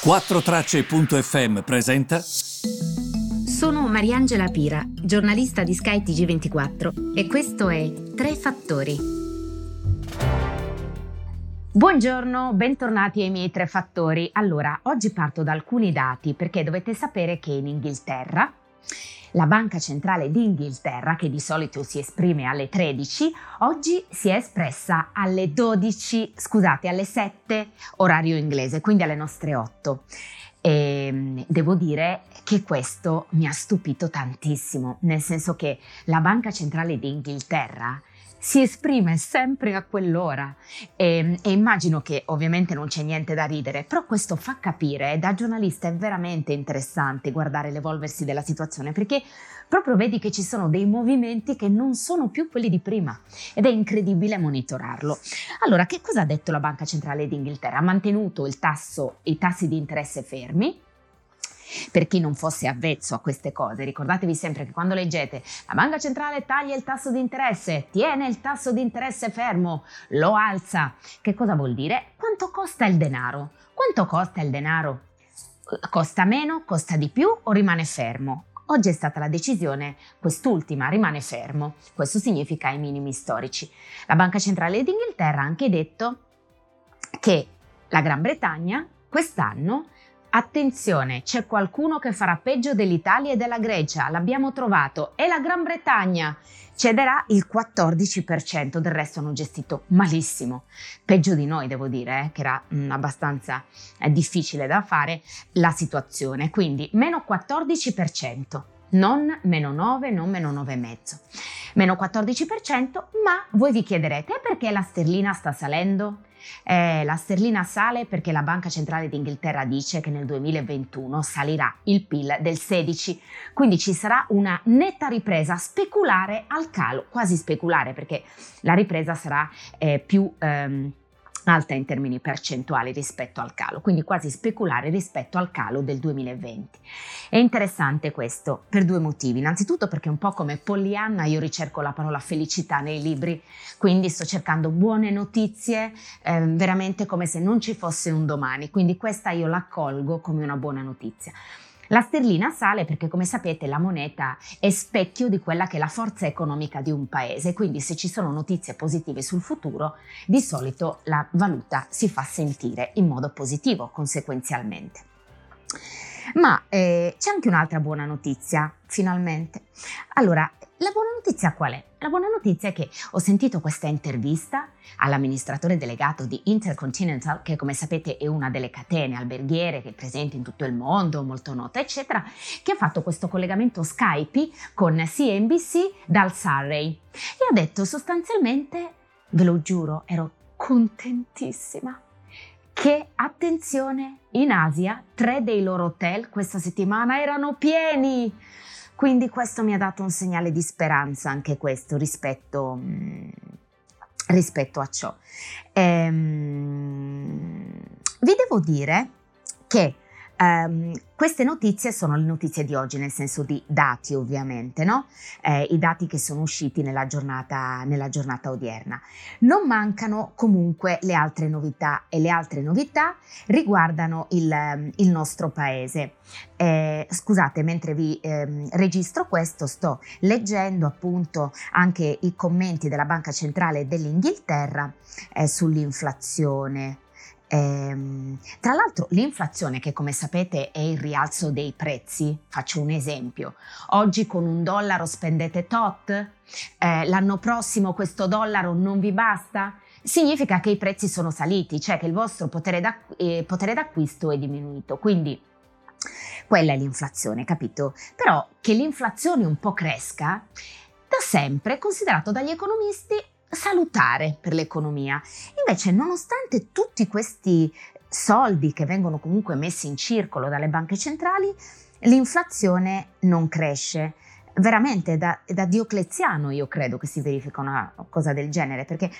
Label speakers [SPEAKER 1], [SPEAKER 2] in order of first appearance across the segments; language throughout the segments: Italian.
[SPEAKER 1] 4Tracce.fm presenta.
[SPEAKER 2] Sono Mariangela Pira, giornalista di Sky TG24 e questo è Tre Fattori. Buongiorno, bentornati ai miei tre fattori. Allora, oggi parto da alcuni dati perché dovete sapere che in Inghilterra la Banca Centrale d'Inghilterra, che di solito si esprime alle 13, oggi si è espressa alle 12, scusate, alle 7 orario inglese, quindi alle nostre 8. E devo dire che questo mi ha stupito tantissimo, nel senso che la Banca Centrale d'Inghilterra si esprime sempre a quell'ora e, e, immagino che ovviamente non c'è niente da ridere, però questo fa capire, da giornalista è veramente interessante guardare l'evolversi della situazione perché proprio vedi che ci sono dei movimenti che non sono più quelli di prima ed è incredibile monitorarlo. Allora, che cosa ha detto la Banca Centrale d'Inghilterra? Ha mantenuto il tasso, i tassi di interesse fermi, per chi non fosse avvezzo a queste cose, ricordatevi sempre che quando leggete la banca centrale taglia il tasso di interesse, tiene il tasso di interesse fermo, lo alza. Che cosa vuol dire? Quanto costa il denaro? Quanto costa il denaro? Costa meno, costa di più o rimane fermo? Oggi è stata la decisione, quest'ultima rimane fermo. Questo significa i minimi storici. La Banca Centrale d'Inghilterra ha anche detto che la Gran Bretagna quest'anno Attenzione, c'è qualcuno che farà peggio dell'Italia e della Grecia, l'abbiamo trovato, e la Gran Bretagna? Cederà il 14%, del resto hanno gestito malissimo, peggio di noi devo dire, eh, che era mh, mm, abbastanza eh, difficile da fare la situazione, quindi meno 14%, non meno 9, non meno 9,5, meno 14%, ma voi vi chiederete perché la sterlina sta salendo? Eh, la sterlina sale perché la Banca Centrale d'Inghilterra dice che nel 2021 salirà il PIL del 16, quindi ci sarà una netta ripresa speculare al calo, quasi speculare perché la ripresa sarà eh, più... Ehm, alta in termini percentuali rispetto al calo, quindi quasi speculare rispetto al calo del 2020. È interessante questo per due motivi. Innanzitutto perché un po' come Pollyanna io ricerco la parola felicità nei libri, quindi sto cercando buone notizie eh, veramente come se non ci fosse un domani, quindi questa io la accolgo come una buona notizia. La sterlina sale perché, come sapete, la moneta è specchio di quella che è la forza economica di un paese, quindi se ci sono notizie positive sul futuro, di solito la valuta si fa sentire in modo positivo conseguenzialmente. Ma eh, c'è anche un'altra buona notizia, finalmente. Allora, la buona notizia qual è? La buona notizia è che ho sentito questa intervista all'amministratore delegato di Intercontinental, che come sapete è una delle catene alberghiere che è presente in tutto il mondo, molto nota, eccetera, che ha fatto questo collegamento Skype con CNBC dal Surrey e ha detto sostanzialmente, ve lo giuro, ero contentissima che attenzione in Asia tre dei loro hotel questa settimana erano pieni quindi questo mi ha dato un segnale di speranza anche questo rispetto, mm, rispetto a ciò. Ehm, vi devo dire che Um, queste notizie sono le notizie di oggi, nel senso di dati ovviamente, no? eh, i dati che sono usciti nella giornata, nella giornata odierna. Non mancano comunque le altre novità e le altre novità riguardano il, il nostro paese. Eh, scusate, mentre vi eh, registro questo sto leggendo appunto anche i commenti della Banca Centrale dell'Inghilterra eh, sull'inflazione. Ehm, tra l'altro l'inflazione che come sapete è il rialzo dei prezzi, faccio un esempio, oggi con un dollaro spendete tot, eh, l'anno prossimo questo dollaro non vi basta, significa che i prezzi sono saliti, cioè che il vostro potere, d'acqu- eh, potere d'acquisto è diminuito, quindi quella è l'inflazione, capito? Però che l'inflazione un po' cresca, da sempre è considerato dagli economisti salutare per l'economia. Invece, nonostante tutti questi soldi che vengono comunque messi in circolo dalle banche centrali, l'inflazione non cresce. Veramente da, da Diocleziano io credo che si verifica una cosa del genere, perché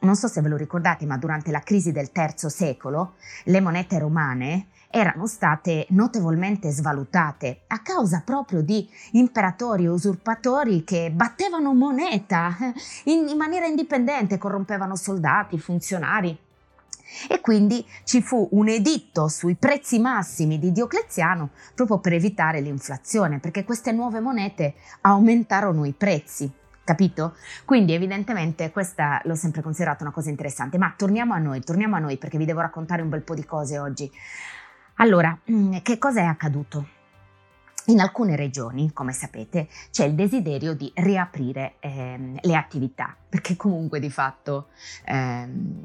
[SPEAKER 2] non so se ve lo ricordate, ma durante la crisi del III secolo le monete romane erano state notevolmente svalutate a causa proprio di imperatori e usurpatori che battevano moneta in, in maniera indipendente, corrompevano soldati, funzionari. E quindi ci fu un editto sui prezzi massimi di Diocleziano proprio per evitare l'inflazione, perché queste nuove monete aumentarono i prezzi. Capito? Quindi evidentemente questa l'ho sempre considerata una cosa interessante, ma torniamo a noi, torniamo a noi perché vi devo raccontare un bel po' di cose oggi. Allora, mm, che cosa è accaduto? In alcune regioni, come sapete, c'è il desiderio di riaprire ehm, le attività, perché comunque di fatto ehm,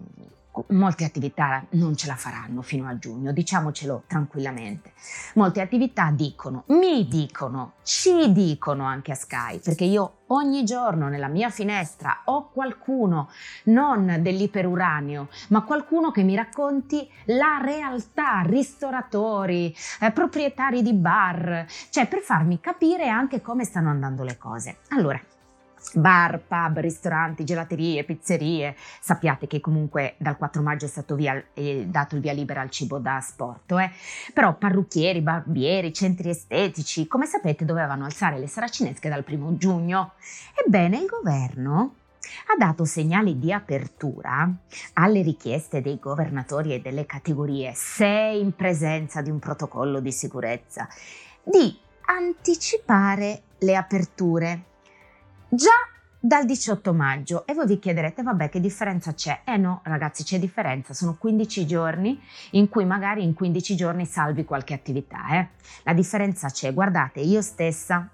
[SPEAKER 2] molte attività non ce la faranno fino a giugno, diciamocelo tranquillamente. Molte attività dicono, mi dicono, ci dicono anche a Sky, perché io ogni giorno nella mia finestra ho qualcuno, non dell'iperuranio, ma qualcuno che mi racconti la realtà, ristoratori, eh, proprietari di bar, cioè per farmi capire anche come stanno andando le cose. Allora, bar, pub, ristoranti, gelaterie, pizzerie. Sappiate che comunque dal 4 maggio è stato via, eh, dato il via libera al cibo da sport, eh? però parrucchieri, barbieri, centri estetici, come sapete dovevano alzare le saracinesche dal primo giugno. Ebbene, il governo ha dato segnali di apertura alle richieste dei governatori e delle categorie, se in presenza di un protocollo di sicurezza, di anticipare le aperture già dal 18 maggio e voi vi chiederete vabbè che differenza c'è? Eh no ragazzi c'è differenza, sono 15 giorni in cui magari in 15 giorni salvi qualche attività, eh? la differenza c'è, guardate io stessa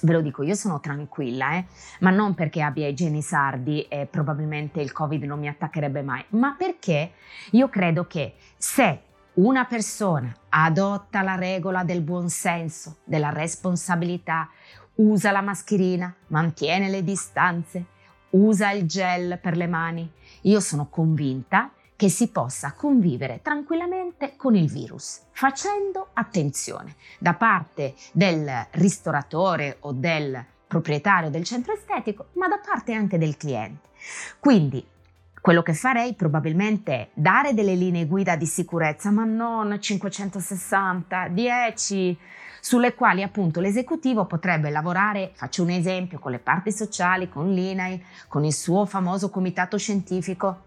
[SPEAKER 2] Ve lo dico, io sono tranquilla, eh? ma non perché abbia i geni sardi e probabilmente il Covid non mi attaccherebbe mai, ma perché io credo che se una persona adotta la regola del buonsenso, della responsabilità, usa la mascherina, mantiene le distanze, usa il gel per le mani. Io sono convinta che si possa convivere tranquillamente con il virus, facendo attenzione da parte del ristoratore o del proprietario del centro estetico, ma da parte anche del cliente. Quindi quello che farei probabilmente è dare delle linee guida di sicurezza, ma non 560, 10 sulle quali appunto l'esecutivo potrebbe lavorare, faccio un esempio, con le parti sociali, con l'INAI, con il suo famoso comitato scientifico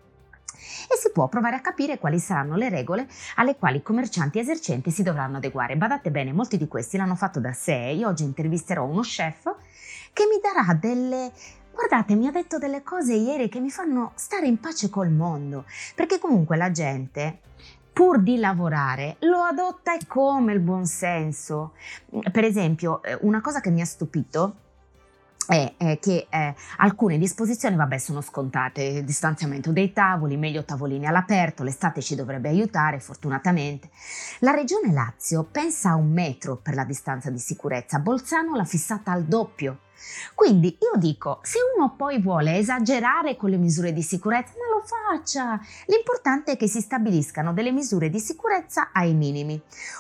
[SPEAKER 2] e si può provare a capire quali saranno le regole alle quali i commercianti esercenti si dovranno adeguare. Badate bene, molti di questi l'hanno fatto da sé. Io oggi intervisterò uno chef che mi darà delle Guardate, mi ha detto delle cose ieri che mi fanno stare in pace col mondo, perché comunque la gente pur di lavorare, lo adotta e come il buonsenso. Per esempio, eh, una cosa che mi ha stupito è, che eh, alcune disposizioni, vabbè, sono scontate, distanziamento dei tavoli, meglio tavolini all'aperto, l'estate ci dovrebbe aiutare, fortunatamente. La regione Lazio pensa a un metro per la distanza di sicurezza, Bolzano l'ha fissata al doppio. Quindi io dico, se uno poi vuole esagerare con le misure di sicurezza, ma lo faccia. L'importante è che si stabiliscano delle misure di sicurezza ai minimi.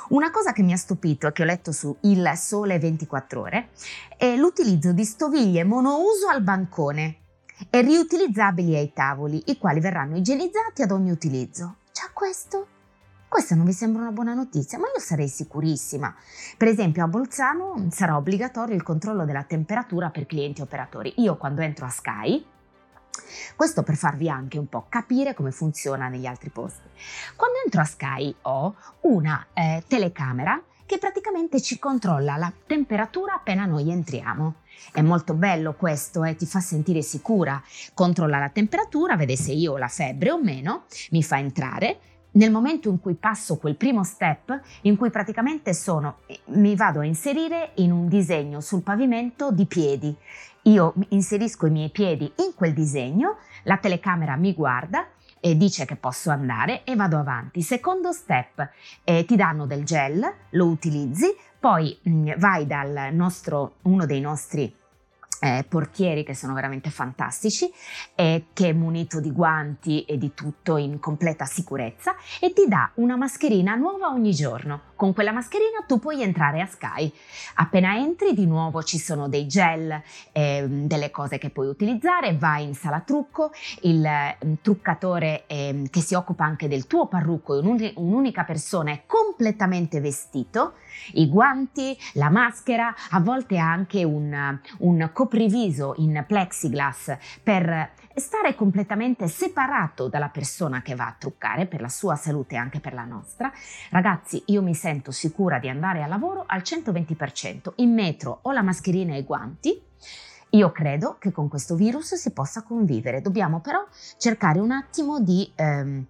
[SPEAKER 2] Una cosa che mi ha stupito e che ho letto su Il Sole 24 ore è l'utilizzo di stoviglie monouso al bancone e riutilizzabili ai tavoli, i quali verranno igienizzati ad ogni utilizzo. Già questo? Questa non vi sembra una buona notizia, ma io sarei sicurissima. Per esempio a Bolzano sarà obbligatorio il controllo della temperatura per clienti e operatori. Io quando entro a Sky, questo per farvi anche un po' capire come funziona negli altri posti. Quando entro a Sky ho una eh, telecamera che praticamente ci controlla la temperatura appena noi entriamo. È molto bello questo, eh, ti fa sentire sicura. Controlla la temperatura, vede se io ho la febbre o meno, mi fa entrare, nel momento in cui passo quel primo step, in cui praticamente sono, mi vado a inserire in un disegno sul pavimento di piedi. Io inserisco i miei piedi in quel disegno, la telecamera mi guarda e dice che posso andare e vado avanti. Secondo step, eh, ti danno del gel, lo utilizzi, poi mh, mm, vai dal nostro, uno dei nostri eh, portieri che sono veramente fantastici e che è munito di guanti e di tutto in completa sicurezza e ti dà una mascherina nuova ogni giorno. Con quella mascherina tu puoi entrare a Sky. Appena entri di nuovo ci sono dei gel, eh, delle cose che puoi utilizzare, vai in sala trucco, il eh, truccatore eh, che si occupa anche del tuo parrucco, un, un'unica persona è completamente vestito, i guanti, la maschera, a volte anche un, un copriviso in plexiglass per stare completamente separato dalla persona che va a truccare per la sua salute e anche per la nostra. Ragazzi, io mi sento sicura di andare a lavoro al 120%. In metro ho la mascherina e i guanti. Io credo che con questo virus si possa convivere, dobbiamo però cercare un attimo di ehm,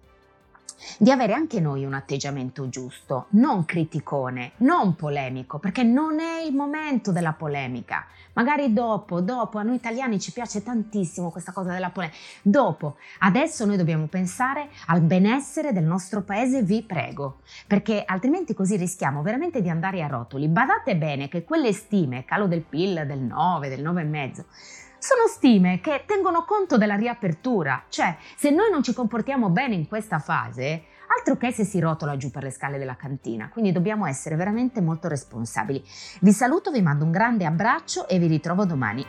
[SPEAKER 2] di avere anche noi un atteggiamento giusto, non criticone, non polemico, perché non è il momento della polemica. Magari dopo, dopo, a noi italiani ci piace tantissimo questa cosa della polemica. Dopo, adesso noi dobbiamo pensare al benessere del nostro paese, vi prego, perché altrimenti così rischiamo veramente di andare a rotoli. Badate bene che quelle stime, calo del PIL del 9, del 9,5, sono stime che tengono conto della riapertura, cioè se noi non ci comportiamo bene in questa fase, altro che se si rotola giù per le scale della cantina, quindi dobbiamo essere veramente molto responsabili. Vi saluto, vi mando un grande abbraccio e vi ritrovo domani.